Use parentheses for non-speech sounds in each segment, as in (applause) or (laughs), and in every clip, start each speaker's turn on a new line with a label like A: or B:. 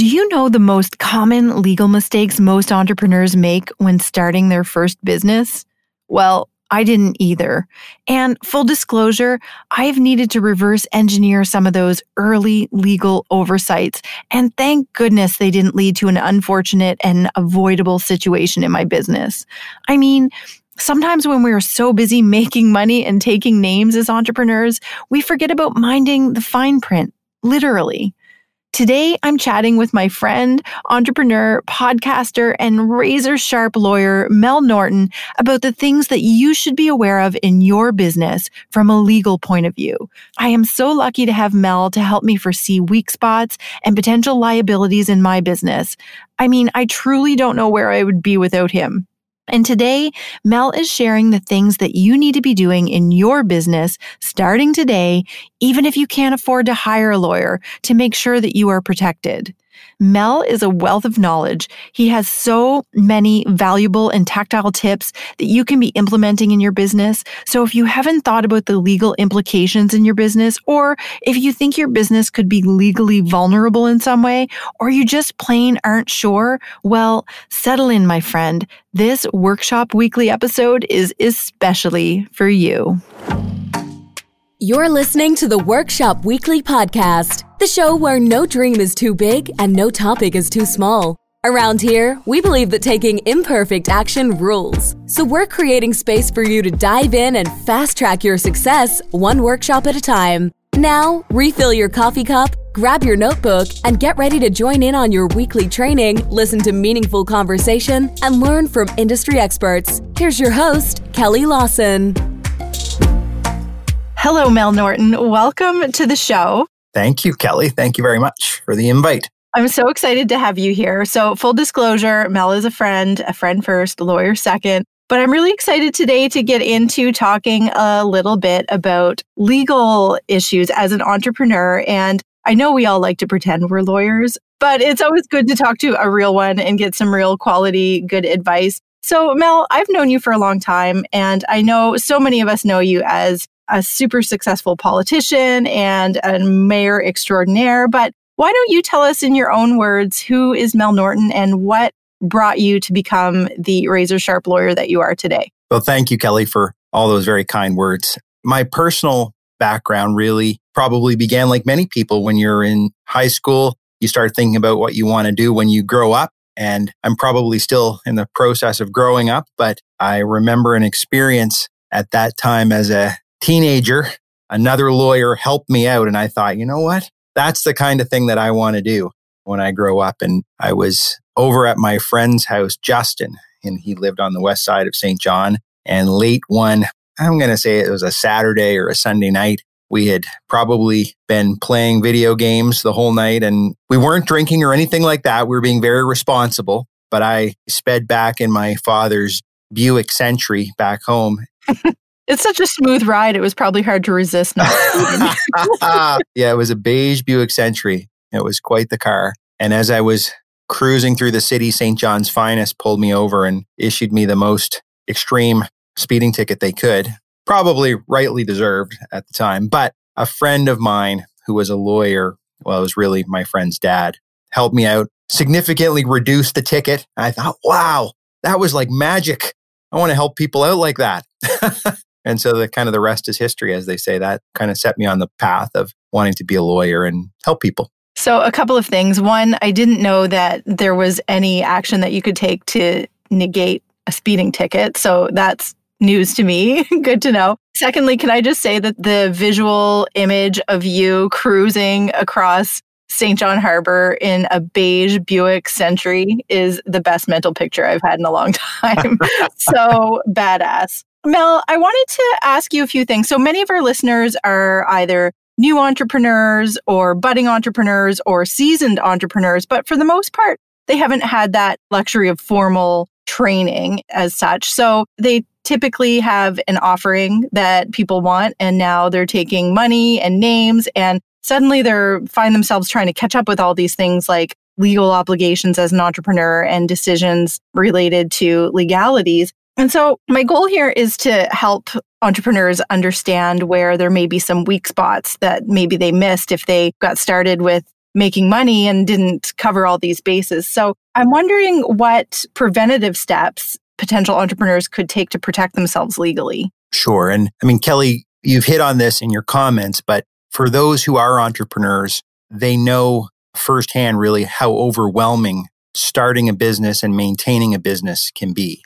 A: Do you know the most common legal mistakes most entrepreneurs make when starting their first business? Well, I didn't either. And full disclosure, I've needed to reverse engineer some of those early legal oversights. And thank goodness they didn't lead to an unfortunate and avoidable situation in my business. I mean, Sometimes when we are so busy (laughs) making money and taking names as entrepreneurs, we forget about minding the fine print, literally. Today, I'm chatting with my friend, entrepreneur, podcaster, and razor sharp lawyer, Mel Norton, about the things that you should be aware of in your business from a legal point of view. I am so lucky to have Mel to help me foresee weak spots and potential liabilities in my business. I mean, I truly don't know where I would be without him. And today, Mel is sharing the things that you need to be doing in your business starting today, even if you can't afford to hire a lawyer to make sure that you are protected. Mel is a wealth of knowledge. He has so many valuable and tactile tips that you can be implementing in your business. So if you haven't thought about the legal implications in your business, or if you think your business could be legally vulnerable in some way, or you just plain aren't sure, well, settle in, my friend. This workshop weekly episode is especially for you.
B: You're listening to the Workshop Weekly Podcast, the show where no dream is too big and no topic is too small. Around here, we believe that taking imperfect action rules. So we're creating space for you to dive in and fast track your success one workshop at a time. Now, refill your coffee cup, grab your notebook, and get ready to join in on your weekly training, listen to meaningful conversation, and learn from industry experts. Here's your host, Kelly Lawson.
A: Hello, Mel Norton. Welcome to the show.
C: Thank you, Kelly. Thank you very much for the invite.
A: I'm so excited to have you here. So, full disclosure, Mel is a friend, a friend first, lawyer second. But I'm really excited today to get into talking a little bit about legal issues as an entrepreneur. And I know we all like to pretend we're lawyers, but it's always good to talk to a real one and get some real quality, good advice. So, Mel, I've known you for a long time, and I know so many of us know you as a super successful politician and a mayor extraordinaire. But why don't you tell us in your own words who is Mel Norton and what brought you to become the razor sharp lawyer that you are today?
C: Well, thank you, Kelly, for all those very kind words. My personal background really probably began like many people when you're in high school. You start thinking about what you want to do when you grow up. And I'm probably still in the process of growing up, but I remember an experience at that time as a teenager, another lawyer helped me out. And I thought, you know what? That's the kind of thing that I want to do when I grow up. And I was over at my friend's house, Justin, and he lived on the west side of Saint John. And late one, I'm going to say it was a Saturday or a Sunday night. We had probably been playing video games the whole night and we weren't drinking or anything like that. We were being very responsible. But I sped back in my father's Buick Century back home (laughs)
A: It's such a smooth ride. It was probably hard to resist not (laughs) (laughs)
C: yeah, it was a beige Buick Century. It was quite the car. And as I was cruising through the city, Saint John's Finest pulled me over and issued me the most extreme speeding ticket they could. Probably rightly deserved at the time. But a friend of mine who was a lawyer, well, it was really my friend's dad, helped me out, significantly reduced the ticket. I thought, wow, that was like magic. I want to help people out like that. (laughs) And so the kind of the rest is history, as they say. That kind of set me on the path of wanting to be a lawyer and help people.
A: So a couple of things. One, I didn't know that there was any action that you could take to negate a speeding ticket. So that's news to me. (laughs) Good to know. Secondly, can I just say that the visual image of you cruising across Saint John Harbor in a beige Buick Century is the best mental picture I've had in a long (laughs) time. (laughs) so badass. Mel, I wanted to ask you a few things. So many of our listeners are either new entrepreneurs or budding entrepreneurs or seasoned entrepreneurs, but for the most part, they haven't had that luxury of formal training as such. So they typically have an offering that people want and now they're taking money and names and suddenly they're find themselves trying to catch up with all these things like legal obligations as an entrepreneur and decisions related to legalities. And so, my goal here is to help entrepreneurs understand where there may be some weak spots that maybe they missed if they got started with making money and didn't cover all these bases. So I'm wondering what preventative steps potential entrepreneurs could take to protect themselves legally.
C: Sure. And I mean, Kelly, you've hit on this in your comments, but for those who are entrepreneurs, they know firsthand really how overwhelming starting a business and maintaining a business can be.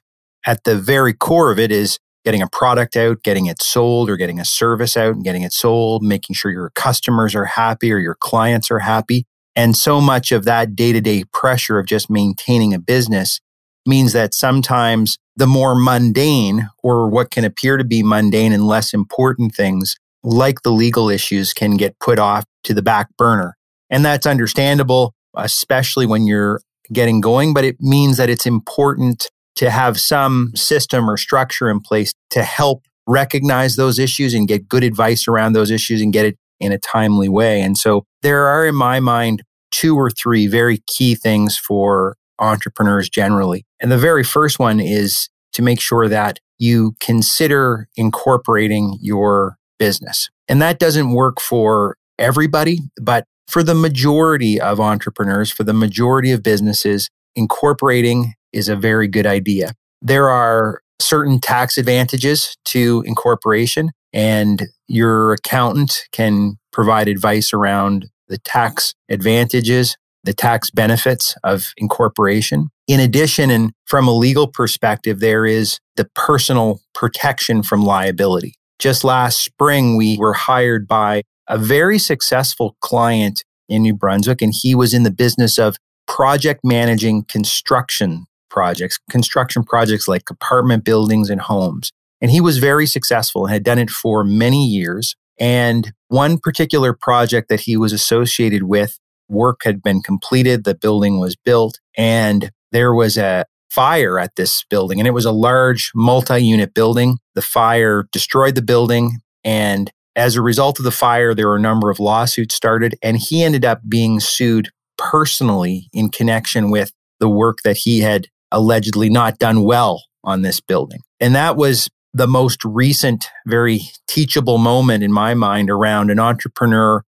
C: At the very core of it is getting a product out, getting it sold, or getting a service out and getting it sold, making sure your customers are happy or your clients are happy. And so much of that day to day pressure of just maintaining a business means that sometimes the more mundane or what can appear to be mundane and less important things, like the legal issues, can get put off to the back burner. And that's understandable, especially when you're getting going, but it means that it's important to have some system or structure in place to help recognize those issues and get good advice around those issues and get it in a timely way. And so there are, in my mind, two or three very key things for entrepreneurs generally. And the very first one is to make sure that you consider incorporating your business. And that doesn't work for everybody, but for the majority of entrepreneurs, for the majority of businesses, incorporating is a very good idea. There are certain tax advantages to incorporation, and your accountant can provide advice around the tax advantages, the tax benefits of incorporation. In addition, and from a legal perspective, there is the personal protection from liability. Just last spring, we were hired by a very successful client in New Brunswick, and he was in the business of project managing construction projects, construction projects like apartment buildings and homes. And he was very successful and had done it for many years. And one particular project that he was associated with, work had been completed, the building was built, and there was a fire at this building. And it was a large multi unit building. The fire destroyed the building. And as a result of the fire, there were a number of lawsuits started, and he ended up being sued personally in connection with the work that he had allegedly not done well on this building. And that was the most recent, very teachable moment in my mind around an entrepreneur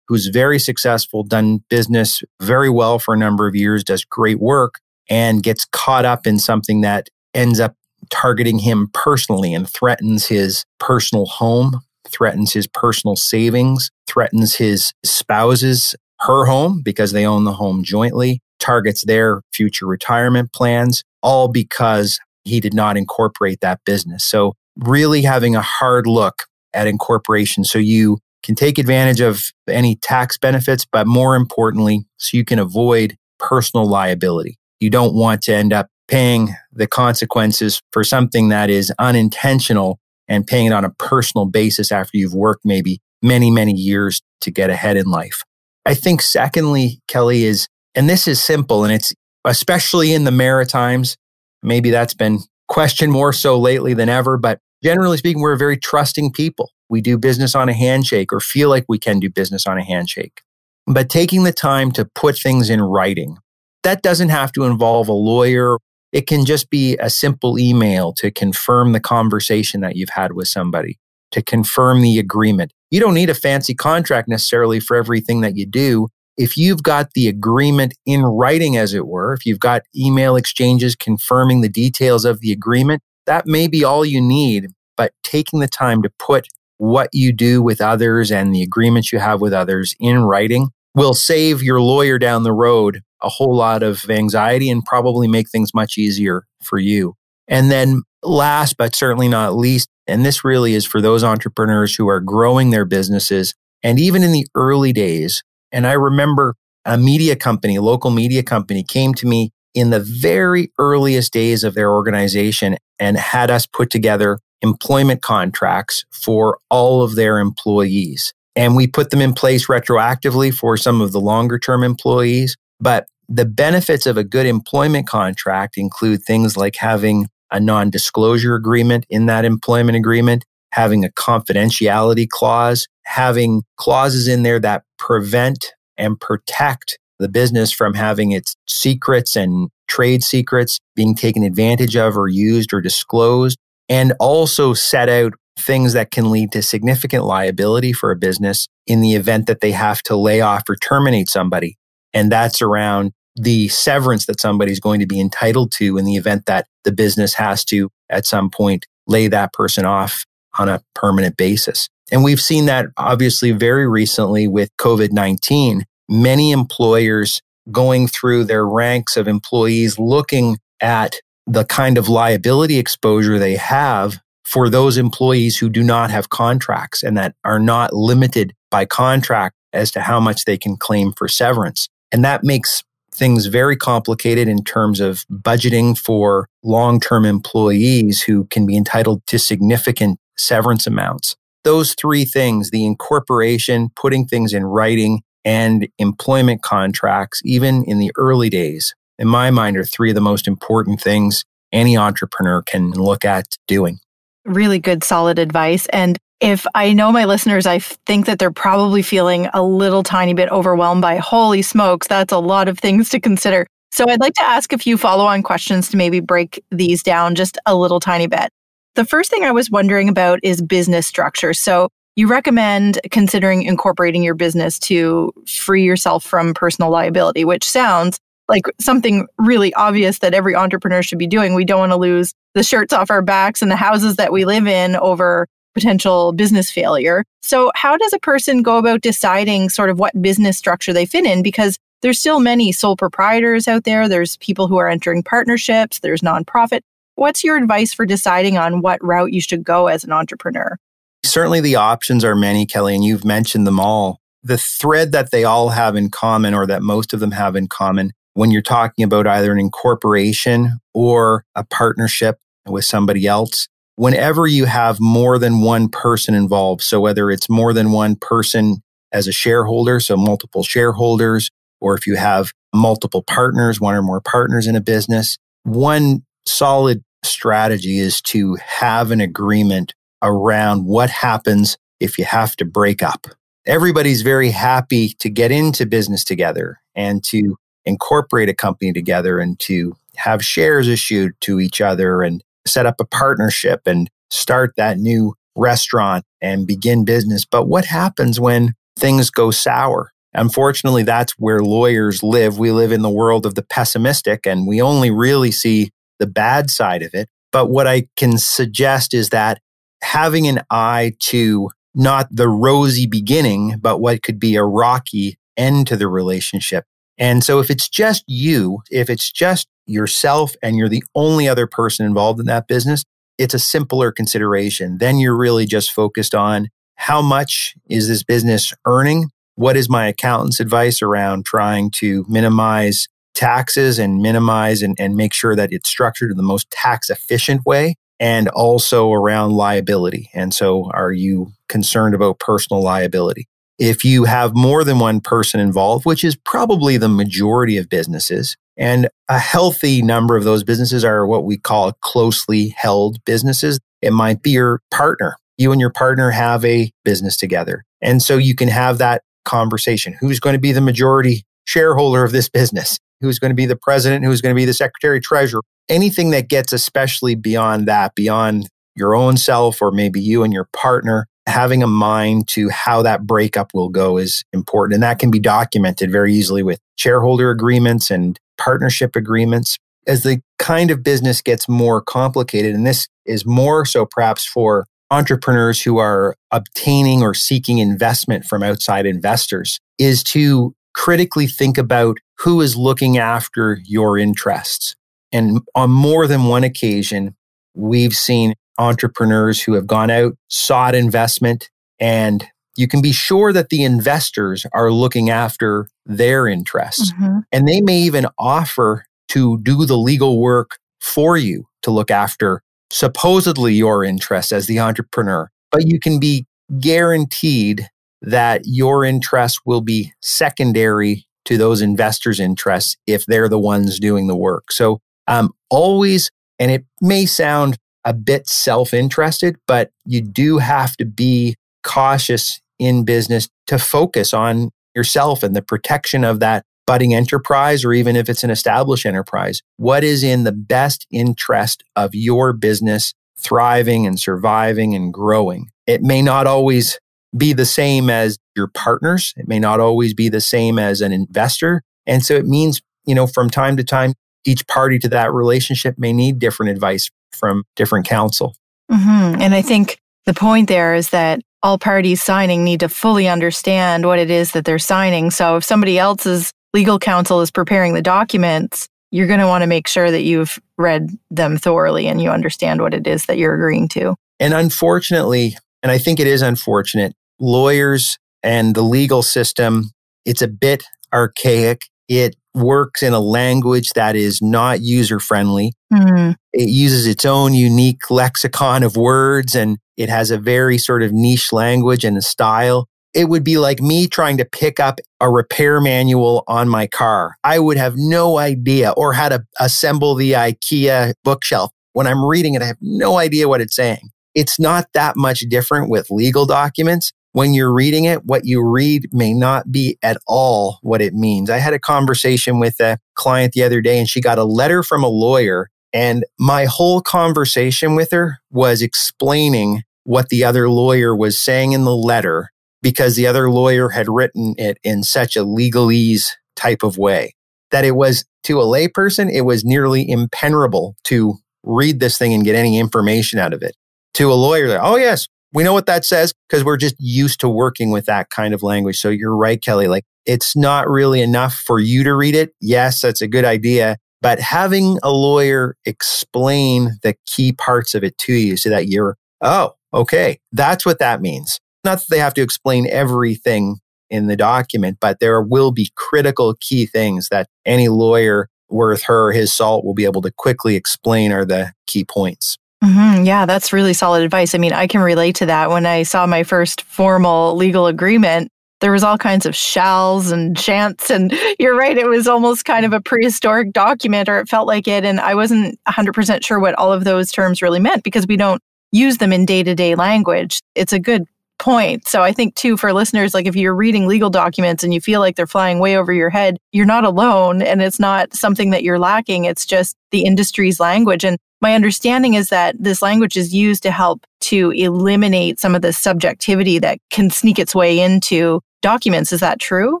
C: who's very successful, done business very well for a number of years, does great work, and gets caught up in something that ends up targeting him personally and threatens his personal home, threatens his personal savings, threatens his spouse's her home because they own the home jointly, targets their future retirement plans, all because he did not incorporate that business. So, really having a hard look at incorporation so you can take advantage of any tax benefits, but more importantly, so you can avoid personal liability. You don't want to end up paying the consequences for something that is unintentional and paying it on a personal basis after you've worked maybe many, many years to get ahead in life. I think, secondly, Kelly, is and this is simple, and it's especially in the Maritimes. Maybe that's been questioned more so lately than ever, but generally speaking, we're a very trusting people. We do business on a handshake or feel like we can do business on a handshake. But taking the time to put things in writing, that doesn't have to involve a lawyer. It can just be a simple email to confirm the conversation that you've had with somebody, to confirm the agreement. You don't need a fancy contract necessarily for everything that you do, if you've got the agreement in writing, as it were, if you've got email exchanges confirming the details of the agreement, that may be all you need. But taking the time to put what you do with others and the agreements you have with others in writing will save your lawyer down the road a whole lot of anxiety and probably make things much easier for you. And then last but certainly not least, and this really is for those entrepreneurs who are growing their businesses. And even in the early days, and I remember a media company, local media company came to me in the very earliest days of their organization and had us put together employment contracts for all of their employees. And we put them in place retroactively for some of the longer term employees. But the benefits of a good employment contract include things like having a non disclosure agreement in that employment agreement, having a confidentiality clause, having clauses in there that prevent and protect the business from having its secrets and trade secrets being taken advantage of or used or disclosed, and also set out things that can lead to significant liability for a business in the event that they have to lay off or terminate somebody. And that's around the severance that somebody's going to be entitled to in the event that the business has to, at some point, lay that person off on a permanent basis. And we've seen that obviously very recently with COVID 19. Many employers going through their ranks of employees looking at the kind of liability exposure they have for those employees who do not have contracts and that are not limited by contract as to how much they can claim for severance. And that makes things very complicated in terms of budgeting for long term employees who can be entitled to significant severance amounts. Those three things the incorporation, putting things in writing, and employment contracts, even in the early days, in my mind, are three of the most important things any entrepreneur can look at doing.
A: Really good, solid advice. And if I know my listeners, I think that they're probably feeling a little tiny bit overwhelmed by holy smokes, that's a lot of things to consider. So I'd like to ask a few follow on questions to maybe break these down just a little tiny bit. The first thing I was wondering about is business structure. So you recommend considering incorporating your business to free yourself from personal liability, which sounds like something really obvious that every entrepreneur should be doing. We don't want to lose the shirts off our backs and the houses that we live in over potential business failure. So, how does a person go about deciding sort of what business structure they fit in? Because there's still many sole proprietors out there. There's people who are entering partnerships. There's nonprofit. What's your advice for deciding on what route you should go as an entrepreneur?
C: Certainly, the options are many, Kelly, and you've mentioned them all. The thread that they all have in common, or that most of them have in common, when you're talking about either an incorporation or a partnership with somebody else, whenever you have more than one person involved, so whether it's more than one person as a shareholder, so multiple shareholders, or if you have multiple partners, one or more partners in a business, one solid strategy is to have an agreement around what happens if you have to break up. Everybody's very happy to get into business together and to incorporate a company together and to have shares issued to each other and set up a partnership and start that new restaurant and begin business. But what happens when things go sour? Unfortunately, that's where lawyers live. We live in the world of the pessimistic and we only really see the bad side of it. But what I can suggest is that having an eye to not the rosy beginning, but what could be a rocky end to the relationship. And so if it's just you, if it's just yourself and you're the only other person involved in that business, it's a simpler consideration. Then you're really just focused on how much is this business earning? What is my accountant's advice around trying to minimize taxes and minimize and, and make sure that it's structured in the most tax efficient way? And also around liability. And so are you concerned about personal liability? If you have more than one person involved, which is probably the majority of businesses, and a healthy number of those businesses are what we call closely held businesses. It might be your partner. You and your partner have a business together. And so you can have that conversation. Who's going to be the majority shareholder of this business? Who's going to be the president? Who's going to be the secretary treasurer? Anything that gets especially beyond that, beyond your own self or maybe you and your partner, having a mind to how that breakup will go is important. And that can be documented very easily with shareholder agreements and partnership agreements. As the kind of business gets more complicated, and this is more so perhaps for entrepreneurs who are obtaining or seeking investment from outside investors, is to critically think about who is looking after your interests. And on more than one occasion, we've seen entrepreneurs who have gone out, sought investment, and you can be sure that the investors are looking after their interests. Mm-hmm. And they may even offer to do the legal work for you to look after supposedly your interests as the entrepreneur. But you can be guaranteed that your interests will be secondary to those investors' interests if they're the ones doing the work. So um, always, and it may sound a bit self interested, but you do have to be cautious in business to focus on yourself and the protection of that budding enterprise, or even if it's an established enterprise. What is in the best interest of your business thriving and surviving and growing. It may not always be the same as your partners. It may not always be the same as an investor. And so it means, you know, from time to time, each party to that relationship may need different advice from different counsel.
A: Mm-hmm. And I think the point there is that all parties signing need to fully understand what it is that they're signing. So if somebody else's legal counsel is preparing the documents, you're going to want to make sure that you've read them thoroughly and you understand what it is that you're agreeing to.
C: And unfortunately, and I think it is unfortunate, lawyers and the legal system, it's a bit archaic. It works in a language that is not user friendly. Mm-hmm. It uses its own unique lexicon of words and it has a very sort of niche language and a style. It would be like me trying to pick up a repair manual on my car. I would have no idea or how to assemble the IKEA bookshelf. When I'm reading it, I have no idea what it's saying. It's not that much different with legal documents. When you're reading it, what you read may not be at all what it means. I had a conversation with a client the other day and she got a letter from a lawyer and my whole conversation with her was explaining what the other lawyer was saying in the letter because the other lawyer had written it in such a legalese type of way that it was to a layperson, it was nearly impenetrable to read this thing and get any information out of it to a lawyer oh, yes, we know what that says because we're just used to working with that kind of language. So you're right, Kelly. Like it's not really enough for you to read it. Yes, that's a good idea. But having a lawyer explain the key parts of it to you so that you're, oh, okay, that's what that means. Not that they have to explain everything in the document, but there will be critical key things that any lawyer worth her or his salt will be able to quickly explain are the key points.
A: Mm-hmm. Yeah, that's really solid advice. I mean, I can relate to that. When I saw my first formal legal agreement, there was all kinds of shalls and chants and (laughs) you're right it was almost kind of a prehistoric document or it felt like it and i wasn't 100% sure what all of those terms really meant because we don't use them in day-to-day language it's a good point so i think too for listeners like if you're reading legal documents and you feel like they're flying way over your head you're not alone and it's not something that you're lacking it's just the industry's language and my understanding is that this language is used to help to eliminate some of the subjectivity that can sneak its way into documents. Is that true?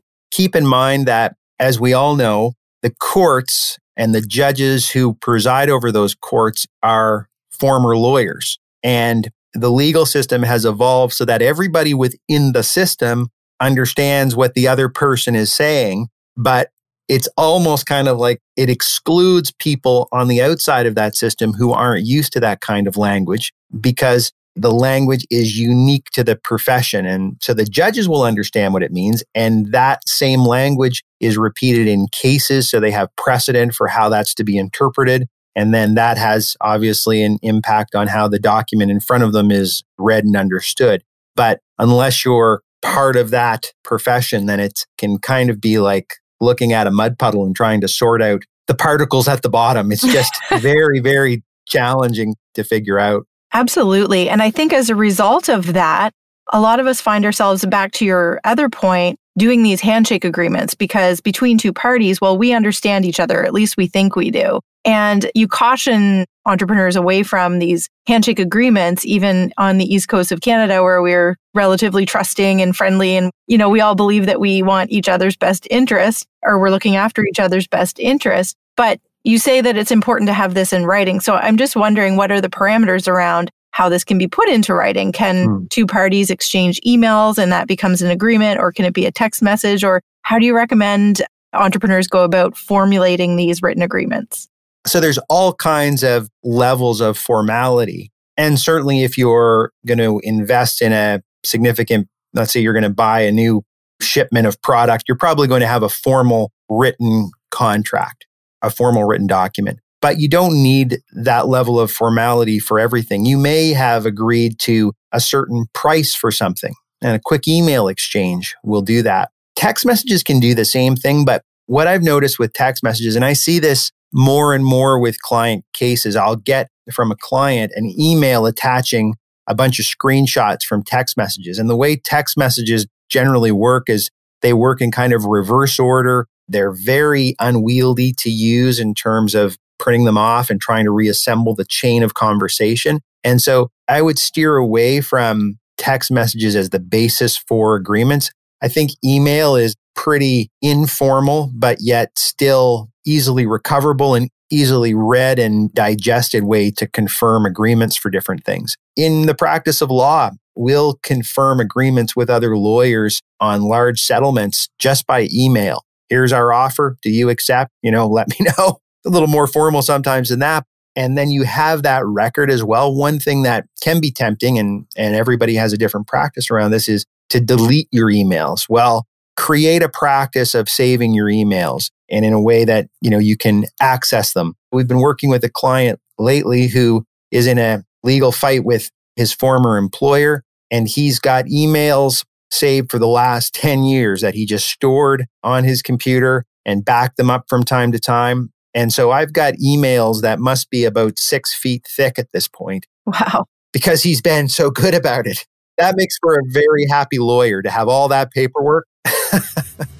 C: Keep in mind that, as we all know, the courts and the judges who preside over those courts are former lawyers. And the legal system has evolved so that everybody within the system understands what the other person is saying, but it's almost kind of like it excludes people on the outside of that system who aren't used to that kind of language because the language is unique to the profession. And so the judges will understand what it means. And that same language is repeated in cases. So they have precedent for how that's to be interpreted. And then that has obviously an impact on how the document in front of them is read and understood. But unless you're part of that profession, then it can kind of be like looking at a mud puddle and trying to sort out the particles at the bottom. It's just (laughs) very, very challenging to figure out.
A: Absolutely. And I think as a result of that, a lot of us find ourselves back to your other point doing these handshake agreements because between two parties, well, we understand each other, at least we think we do. And you caution entrepreneurs away from these handshake agreements, even on the East Coast of Canada, where we're relatively trusting and friendly. And, you know, we all believe that we want each other's best interest or we're looking after each other's best interest. But you say that it's important to have this in writing. So I'm just wondering what are the parameters around how this can be put into writing? Can hmm. two parties exchange emails and that becomes an agreement, or can it be a text message? Or how do you recommend entrepreneurs go about formulating these written agreements?
C: So there's all kinds of levels of formality. And certainly if you're going to invest in a significant, let's say you're going to buy a new shipment of product, you're probably going to have a formal written contract, a formal written document. But you don't need that level of formality for everything. You may have agreed to a certain price for something, and a quick email exchange will do that. Text messages can do the same thing, but what I've noticed with text messages, and I see this more and more with client cases. I'll get from a client an email attaching a bunch of screenshots from text messages. And the way text messages generally work is they work in kind of reverse order. They're very unwieldy to use in terms of printing them off and trying to reassemble the chain of conversation. And so I would steer away from text messages as the basis for agreements. I think email is pretty informal, but yet still easily recoverable and easily read and digested way to confirm agreements for different things. In the practice of law, we'll confirm agreements with other lawyers on large settlements just by email. Here's our offer. Do you accept? You know, (laughs) let me know. A little more formal sometimes than that. And then you have that record as well. One thing that can be tempting and, and everybody has a different practice around this is to delete your emails. Well, create a practice of saving your emails and in a way that, you know, you can access them. We've been working with a client lately who is in a legal fight with his former employer and he's got emails saved for the last 10 years that he just stored on his computer and backed them up from time to time. And so I've got emails that must be about six feet thick at this point.
A: Wow.
C: Because he's been so good about it. That makes for a very happy lawyer to have all that paperwork. (laughs)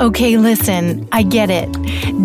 A: Okay, listen, I get it.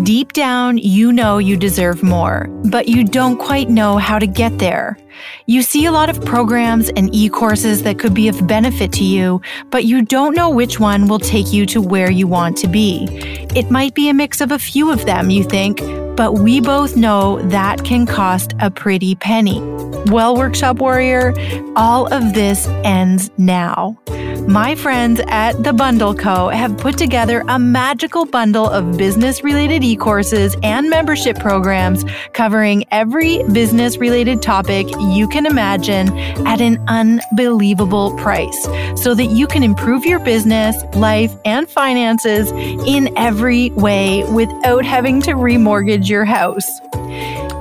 A: Deep down, you know you deserve more, but you don't quite know how to get there. You see a lot of programs and e courses that could be of benefit to you, but you don't know which one will take you to where you want to be. It might be a mix of a few of them, you think, but we both know that can cost a pretty penny. Well, Workshop Warrior, all of this ends now. My friends at The Bundle Co. have put together a magical bundle of business related e courses and membership programs covering every business related topic you can imagine at an unbelievable price so that you can improve your business, life, and finances in every way without having to remortgage your house.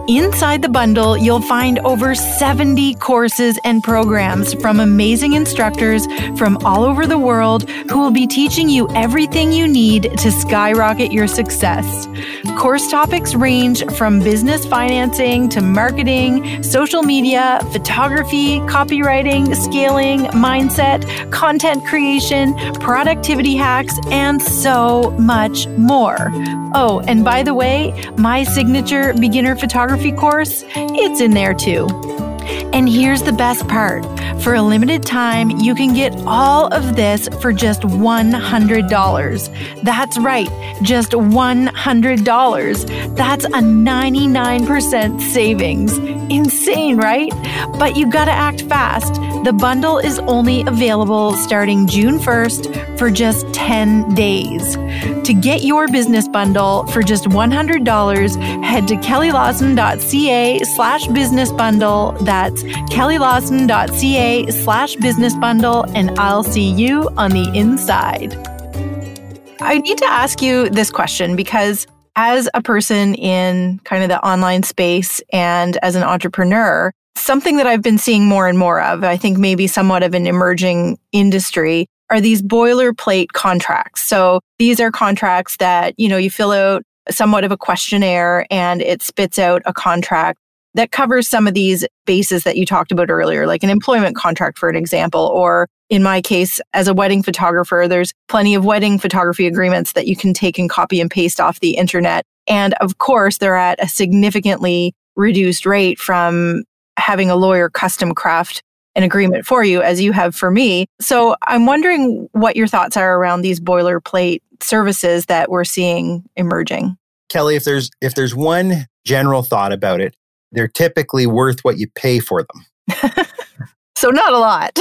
A: Inside the bundle, you'll find over 70 courses and programs from amazing instructors from all over the world who will be teaching you everything you need to skyrocket your success. Course topics range from business financing to marketing, social media, photography, copywriting, scaling, mindset, content creation, productivity hacks, and so much more. Oh, and by the way, my signature beginner photography course, it's in there too. And here's the best part. For a limited time, you can get all of this for just $100. That's right, just $100. That's a 99% savings. Insane, right? But you gotta act fast. The bundle is only available starting June 1st for just 10 days. To get your business bundle for just $100, head to kellylawson.ca slash business bundle. That's kellylawson.ca slash business bundle, and I'll see you on the inside. I need to ask you this question because as a person in kind of the online space and as an entrepreneur, something that I've been seeing more and more of, I think maybe somewhat of an emerging industry, are these boilerplate contracts. So these are contracts that, you know, you fill out somewhat of a questionnaire and it spits out a contract that covers some of these bases that you talked about earlier, like an employment contract, for an example. Or in my case, as a wedding photographer, there's plenty of wedding photography agreements that you can take and copy and paste off the internet. And of course, they're at a significantly reduced rate from having a lawyer custom craft an agreement for you as you have for me. So I'm wondering what your thoughts are around these boilerplate services that we're seeing emerging.
C: Kelly, if there's if there's one general thought about it, they're typically worth what you pay for them. (laughs)
A: so not a lot.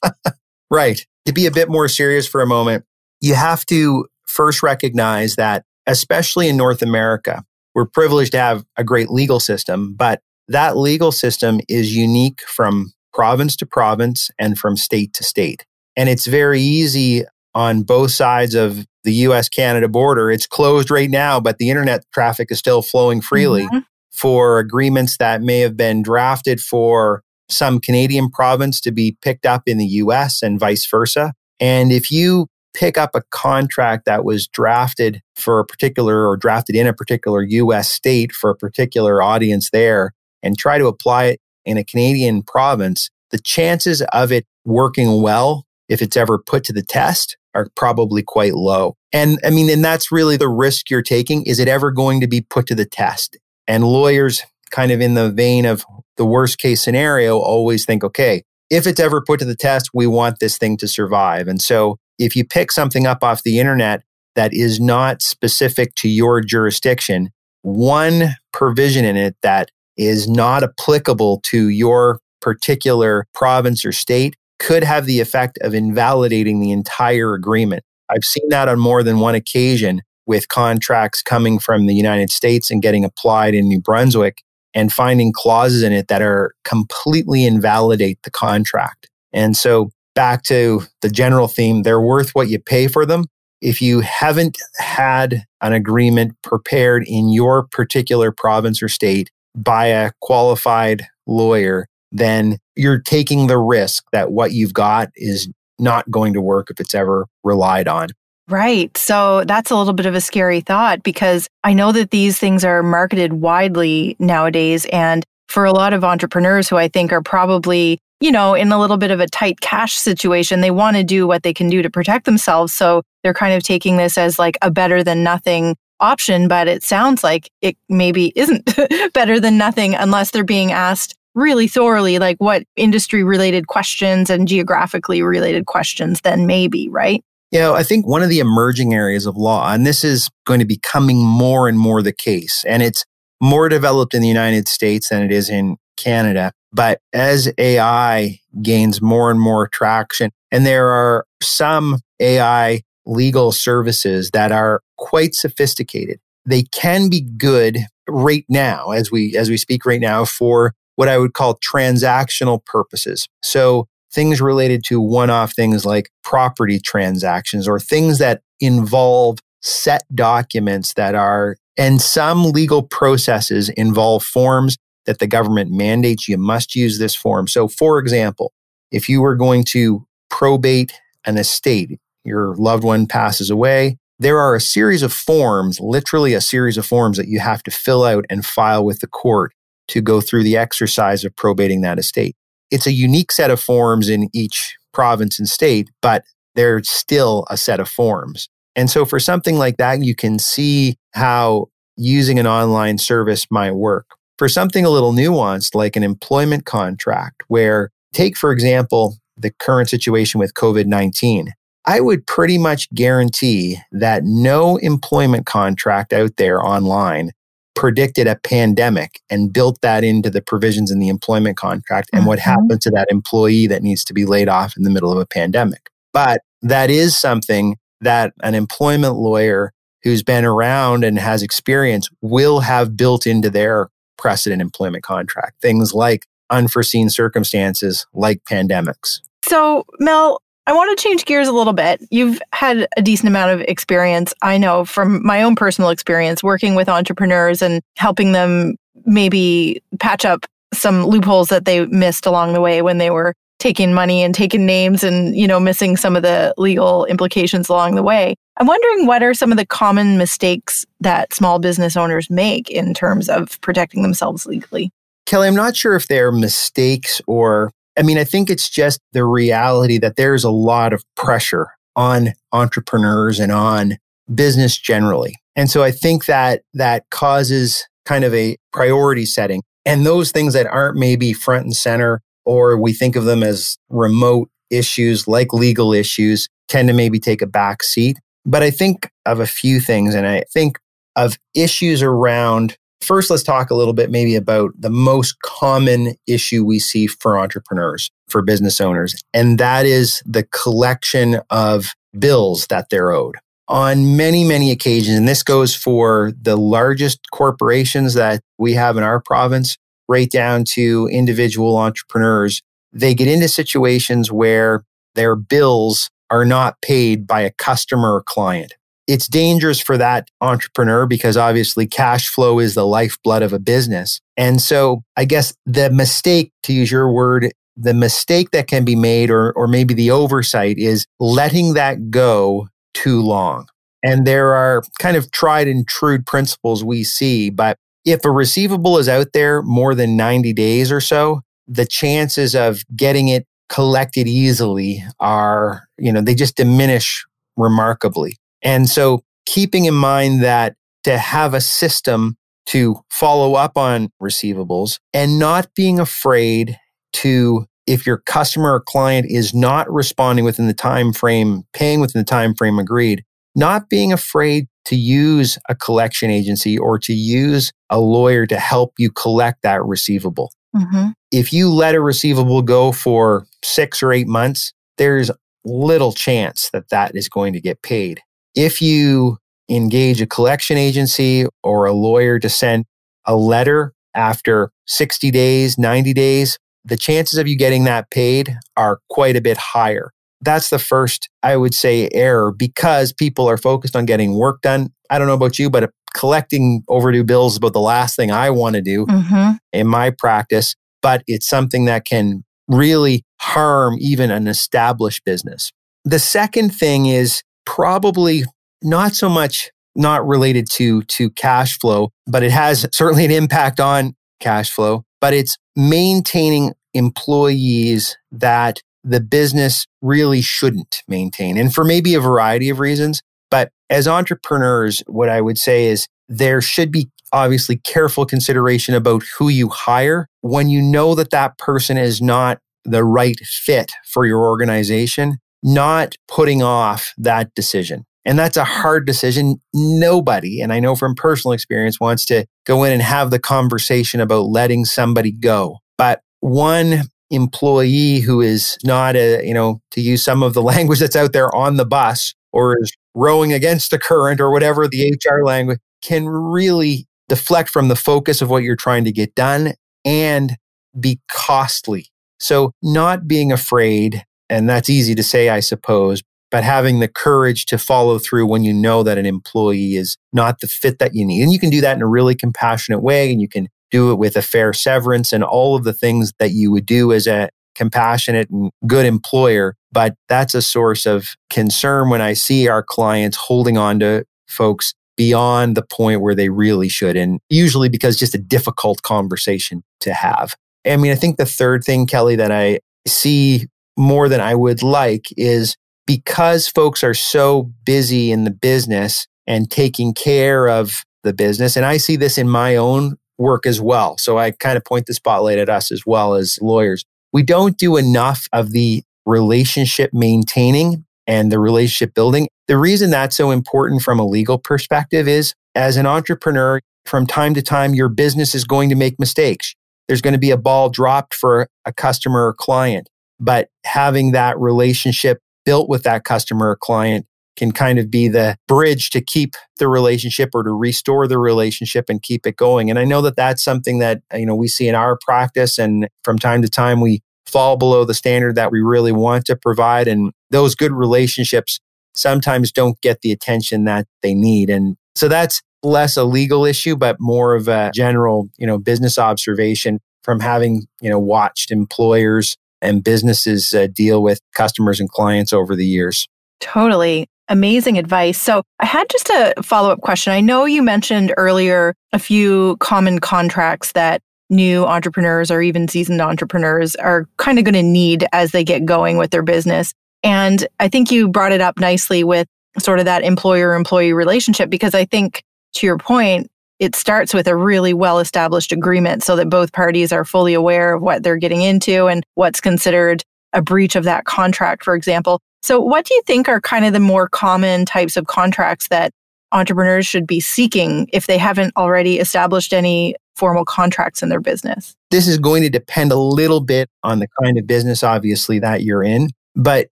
A: (laughs)
C: right. To be a bit more serious for a moment, you have to first recognize that especially in North America, we're privileged to have a great legal system, but that legal system is unique from province to province and from state to state. And it's very easy on both sides of the US Canada border. It's closed right now, but the internet traffic is still flowing freely mm-hmm. For agreements that may have been drafted for some Canadian province to be picked up in the US and vice versa. And if you pick up a contract that was drafted for a particular or drafted in a particular US state for a particular audience there and try to apply it in a Canadian province, the chances of it working well, if it's ever put to the test, are probably quite low. And I mean, and that's really the risk you're taking. Is it ever going to be put to the test? And lawyers kind of in the vein of the worst case scenario, always think, okay, if it's ever put to the test, we want this thing to survive. And so if you pick something up off the internet that is not specific to your jurisdiction, one provision in it that is not applicable to your particular province or state could have the effect of invalidating the entire agreement. I've seen that on more than one occasion with contracts coming from the United States and getting applied in New Brunswick and finding clauses in it that are completely invalidate the contract. And so back to the general theme, they're worth what you pay for them. If you haven't had an agreement prepared in your particular province or state by a qualified lawyer, then you're taking the risk that what you've got is not going to work if it's ever relied on.
A: Right. So that's a little bit of a scary thought because I know that these things are marketed widely nowadays. And for a lot of entrepreneurs who I think are probably, you know, in a little bit of a tight cash situation, they want to do what they can do to protect themselves. So they're kind of taking this as like a better than nothing option. But it sounds like it maybe isn't (laughs) better than nothing unless they're being asked really thoroughly, like what industry related questions and geographically related questions, then maybe, right?
C: You know, I think one of the emerging areas of law, and this is going to be coming more and more the case, and it's more developed in the United States than it is in Canada. But as AI gains more and more traction, and there are some AI legal services that are quite sophisticated, they can be good right now, as we as we speak right now, for what I would call transactional purposes. So things related to one off things like property transactions or things that involve set documents that are, and some legal processes involve forms that the government mandates you must use this form. So, for example, if you were going to probate an estate, your loved one passes away, there are a series of forms, literally a series of forms that you have to fill out and file with the court to go through the exercise of probating that estate. It's a unique set of forms in each province and state, but they're still a set of forms. And so for something like that, you can see how using an online service might work. For something a little nuanced, like an employment contract, where take, for example, the current situation with COVID 19, I would pretty much guarantee that no employment contract out there online predicted a pandemic and built that into the provisions in the employment contract and mm-hmm. what happened to that employee that needs to be laid off in the middle of a pandemic. But that is something that an employment lawyer who's been around and has experience will have built into their precedent employment contract. Things like unforeseen circumstances like pandemics.
A: So, Mel, I want to change gears a little bit. You've had a decent amount of experience, I know, from my own personal experience working with entrepreneurs and helping them maybe patch up some loopholes that they missed along the way when they were taking money and taking names and, you know, missing some of the legal implications along the way. I'm wondering what are some of the common mistakes that small business owners make in terms of protecting themselves legally?
C: Kelly, I'm not sure if they're mistakes or I mean, I think it's just the reality that there's a lot of pressure on entrepreneurs and on business generally. And so I think that that causes kind of a priority setting. And those things that aren't maybe front and center, or we think of them as remote issues like legal issues, tend to maybe take a back seat. But I think of a few things, and I think of issues around First, let's talk a little bit maybe about the most common issue we see for entrepreneurs, for business owners, and that is the collection of bills that they're owed. On many, many occasions, and this goes for the largest corporations that we have in our province, right down to individual entrepreneurs, they get into situations where their bills are not paid by a customer or client it's dangerous for that entrepreneur because obviously cash flow is the lifeblood of a business. And so I guess the mistake, to use your word, the mistake that can be made or, or maybe the oversight is letting that go too long. And there are kind of tried and true principles we see, but if a receivable is out there more than 90 days or so, the chances of getting it collected easily are, you know, they just diminish remarkably. And so keeping in mind that to have a system to follow up on receivables and not being afraid to if your customer or client is not responding within the time frame, paying within the time frame agreed, not being afraid to use a collection agency or to use a lawyer to help you collect that receivable. Mm-hmm. If you let a receivable go for six or eight months, there's little chance that that is going to get paid. If you engage a collection agency or a lawyer to send a letter after 60 days, 90 days, the chances of you getting that paid are quite a bit higher. That's the first, I would say, error because people are focused on getting work done. I don't know about you, but collecting overdue bills is about the last thing I want to do mm-hmm. in my practice, but it's something that can really harm even an established business. The second thing is probably not so much not related to to cash flow, but it has certainly an impact on cash flow, but it's maintaining employees that the business really shouldn't maintain. And for maybe a variety of reasons, but as entrepreneurs, what I would say is there should be obviously careful consideration about who you hire when you know that that person is not the right fit for your organization, not putting off that decision. And that's a hard decision. Nobody, and I know from personal experience, wants to go in and have the conversation about letting somebody go. But one employee who is not a, you know, to use some of the (laughs) language that's out there on the bus or is rowing against the current or whatever the HR language can really deflect from the focus of what you're trying to get done and be costly. So, not being afraid, and that's easy to say, I suppose, but having the courage to follow through when you know that an employee is not the fit that you need. And you can do that in a really compassionate way, and you can do it with a fair severance and all of the things that you would do as a compassionate and good employer. But that's a source of concern when I see our clients holding on to folks beyond the point where they really should. And usually because just a difficult conversation to have. I mean, I think the third thing, Kelly, that I see more than I would like is because folks are so busy in the business and taking care of the business. And I see this in my own work as well. So I kind of point the spotlight at us as well as lawyers. We don't do enough of the relationship maintaining and the relationship building. The reason that's so important from a legal perspective is as an entrepreneur, from time to time, your business is going to make mistakes. There's going to be a ball dropped for a customer or client, but having that relationship built with that customer or client can kind of be the bridge to keep the relationship or to restore the relationship and keep it going. And I know that that's something that, you know, we see in our practice and from time to time we fall below the standard that we really want to provide and those good relationships sometimes don't get the attention that they need. And so that's less a legal issue but more of a general, you know, business observation from having, you know, watched employers and businesses uh, deal with customers and clients over the years.
A: Totally. Amazing advice. So, I had just a follow up question. I know you mentioned earlier a few common contracts that new entrepreneurs or even seasoned entrepreneurs are kind of going to need as they get going with their business. And I think you brought it up nicely with sort of that employer employee relationship because I think, to your point, it starts with a really well established agreement so that both parties are fully aware of what they're getting into and what's considered a breach of that contract, for example. So, what do you think are kind of the more common types of contracts that entrepreneurs should be seeking if they haven't already established any formal contracts in their business?
C: This is going to depend a little bit on the kind of business, obviously, that you're in. But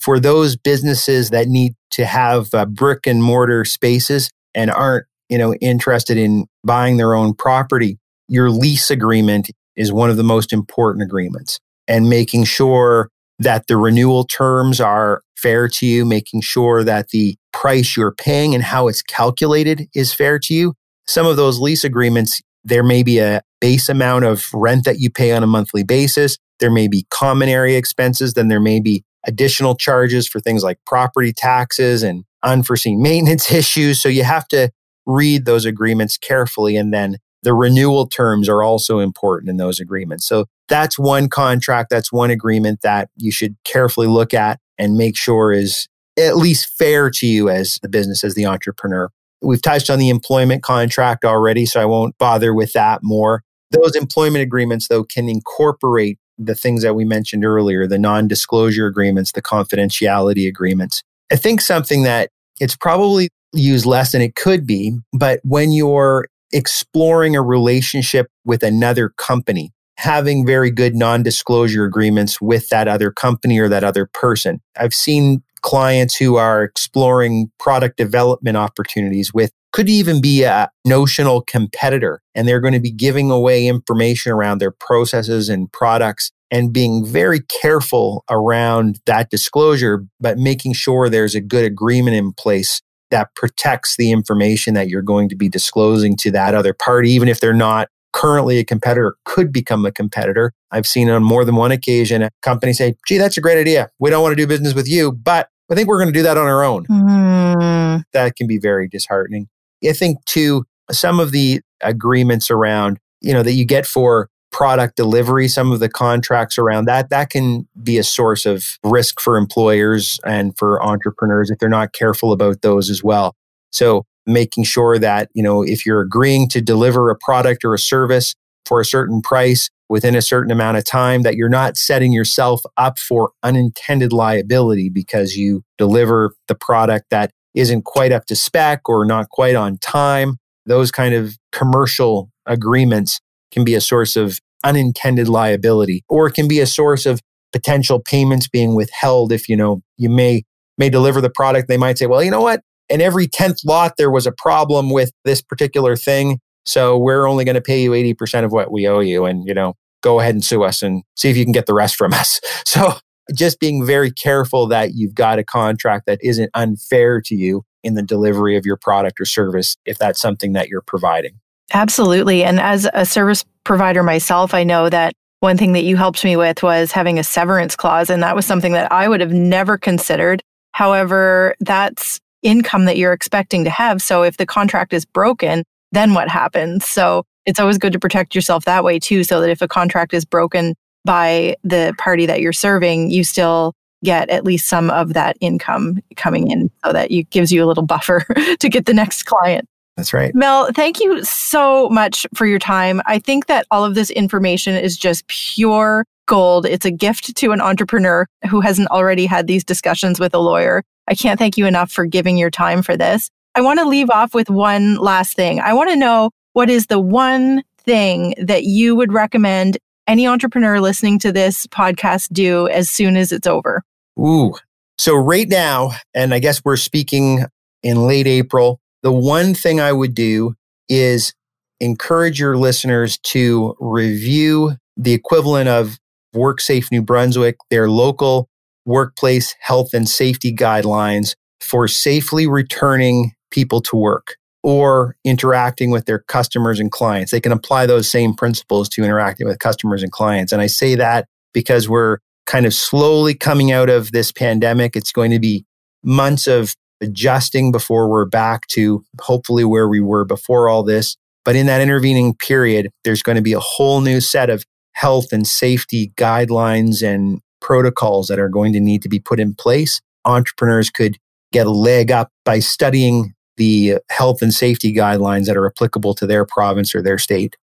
C: for those businesses that need to have uh, brick and mortar spaces and aren't you know, interested in buying their own property, your lease agreement is one of the most important agreements and making sure that the renewal terms are fair to you, making sure that the price you're paying and how it's calculated is fair to you. Some of those lease agreements, there may be a base amount of rent that you pay on a monthly basis. There may be common area expenses. Then there may be additional charges for things like property taxes and unforeseen (laughs) maintenance issues. So you have to read those agreements carefully. And then the renewal terms are also important in those agreements. So that's one contract, that's one agreement that you should carefully look at and make sure is at least fair to you as the business, as the entrepreneur. We've touched on the employment contract already, so I won't bother with that more. Those employment agreements, though, can incorporate the things that we mentioned earlier the non disclosure agreements, the confidentiality agreements. I think something that it's probably used less than it could be, but when you're exploring a relationship with another company, having very good non disclosure agreements with that other company or that other person. I've seen clients who are exploring product development opportunities with could even be a notional competitor and they're going to be giving away information around their processes and products and being very careful around that disclosure but making sure there's a good agreement in place that protects the information that you're going to be disclosing to that other party even if they're not currently a competitor could become a competitor. I've seen on more than one occasion a company say, gee, that's a great idea. We don't want to do business with you, but I think we're going to do that on our own. Mm. That can be very disheartening. I think too, some of the agreements around, you know, that you get for product delivery, some of the contracts around that, that can be a source of risk for employers and for entrepreneurs if they're not careful about those as well. So making sure that, you know, if you're agreeing to deliver a product or a service for a certain price within a certain amount of time, that you're not setting yourself up for unintended liability because you deliver the product that isn't quite up to spec or not quite on time. Those kind of commercial agreements can be a source of unintended liability or it can be a source of potential payments being withheld if you know you may may deliver the product they might say well you know what in every 10th lot, there was a problem with this particular thing. So we're only going to pay you 80% of what we owe you. And, you know, go ahead and sue us and see if you can get the rest from us. (laughs) So just being very careful that you've got a contract that isn't unfair to you in the delivery of your product or service if that's something that you're providing.
A: Absolutely. And as a service provider myself, I know that one thing that you helped me with was having a severance clause. And that was something that I would have never considered. However, that's income that you're expecting to have. So if the contract is broken, then what happens? So it's always good to protect yourself that way too, so that if a contract is broken by the party that you're serving, you still get at least some of that income coming in so that it gives you a little buffer (laughs) to get the next client.
C: That's right.
A: Mel, thank you so much for your time. I think that all of this information is just pure gold. It's a gift to an entrepreneur who hasn't already had these discussions with a lawyer. I can't thank you enough for giving your time for this. I want to leave off with one last thing. I want to know what is the one thing that you would recommend any entrepreneur listening to this podcast do as soon as it's over?
C: Ooh. So, right now, and I guess we're speaking in late April, the one thing I would do is encourage your listeners to review the equivalent of WorkSafe New Brunswick, their local workplace health and safety guidelines for safely returning people to work or interacting with their customers and clients. They can apply those same principles to interacting with customers and clients. And I say that because we're kind of slowly coming out of this pandemic. It's going to be months of adjusting before we're back to hopefully where we were before all this. But in that intervening period, there's going to be a whole new set of health and safety guidelines and protocols that are going to need to be put in place. Entrepreneurs could get a leg up by studying the health and safety guidelines that are applicable to their province or their state.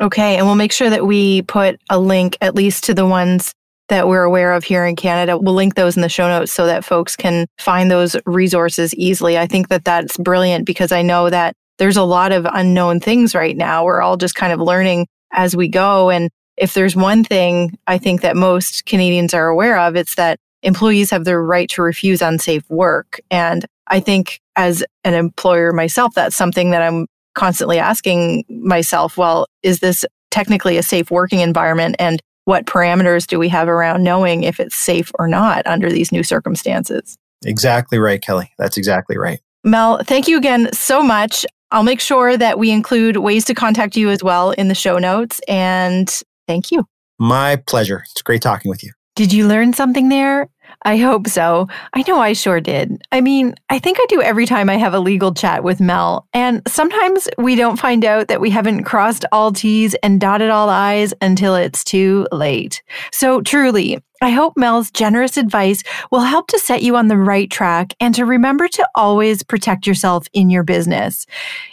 A: Okay. And we'll make sure that we put a link at least to the ones that we're aware of here in Canada. We'll link those in the show notes so that folks can find those resources easily. I think that that's brilliant because I know that there's a lot of unknown things right now. We're all just kind of learning as we go. And if there's one thing I think that most Canadians are aware of, it's that employees have the right to refuse unsafe work. And I think as an employer myself, that's something that I'm constantly asking myself, well, is this technically a safe working environment? And what parameters do we have around knowing if it's safe or not under these new circumstances?
C: Exactly right, Kelly. That's exactly right.
A: Mel, thank you again so much. I'll make sure that we include ways to contact you as well in the show notes. And Thank you.
C: My pleasure. It's great talking with you.
A: Did you learn something there? I hope so. I know I sure did. I mean, I think I do every time I have a legal chat with Mel. And sometimes we don't find out that we haven't crossed all T's and dotted all I's until it's too late. So truly, I hope Mel's generous advice will help to set you on the right track and to remember to always protect yourself in your business.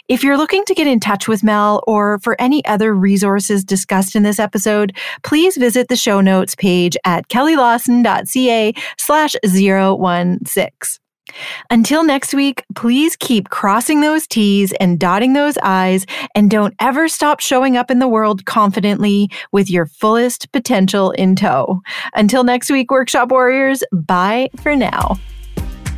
A: If you're looking to get in touch with Mel or for any other resources discussed in this episode, please visit the show notes page at kellylawson.ca slash 016. Until next week, please keep crossing those T's and dotting those I's, and don't ever stop showing up in the world confidently with your fullest potential in tow. Until next week, Workshop Warriors, bye for now.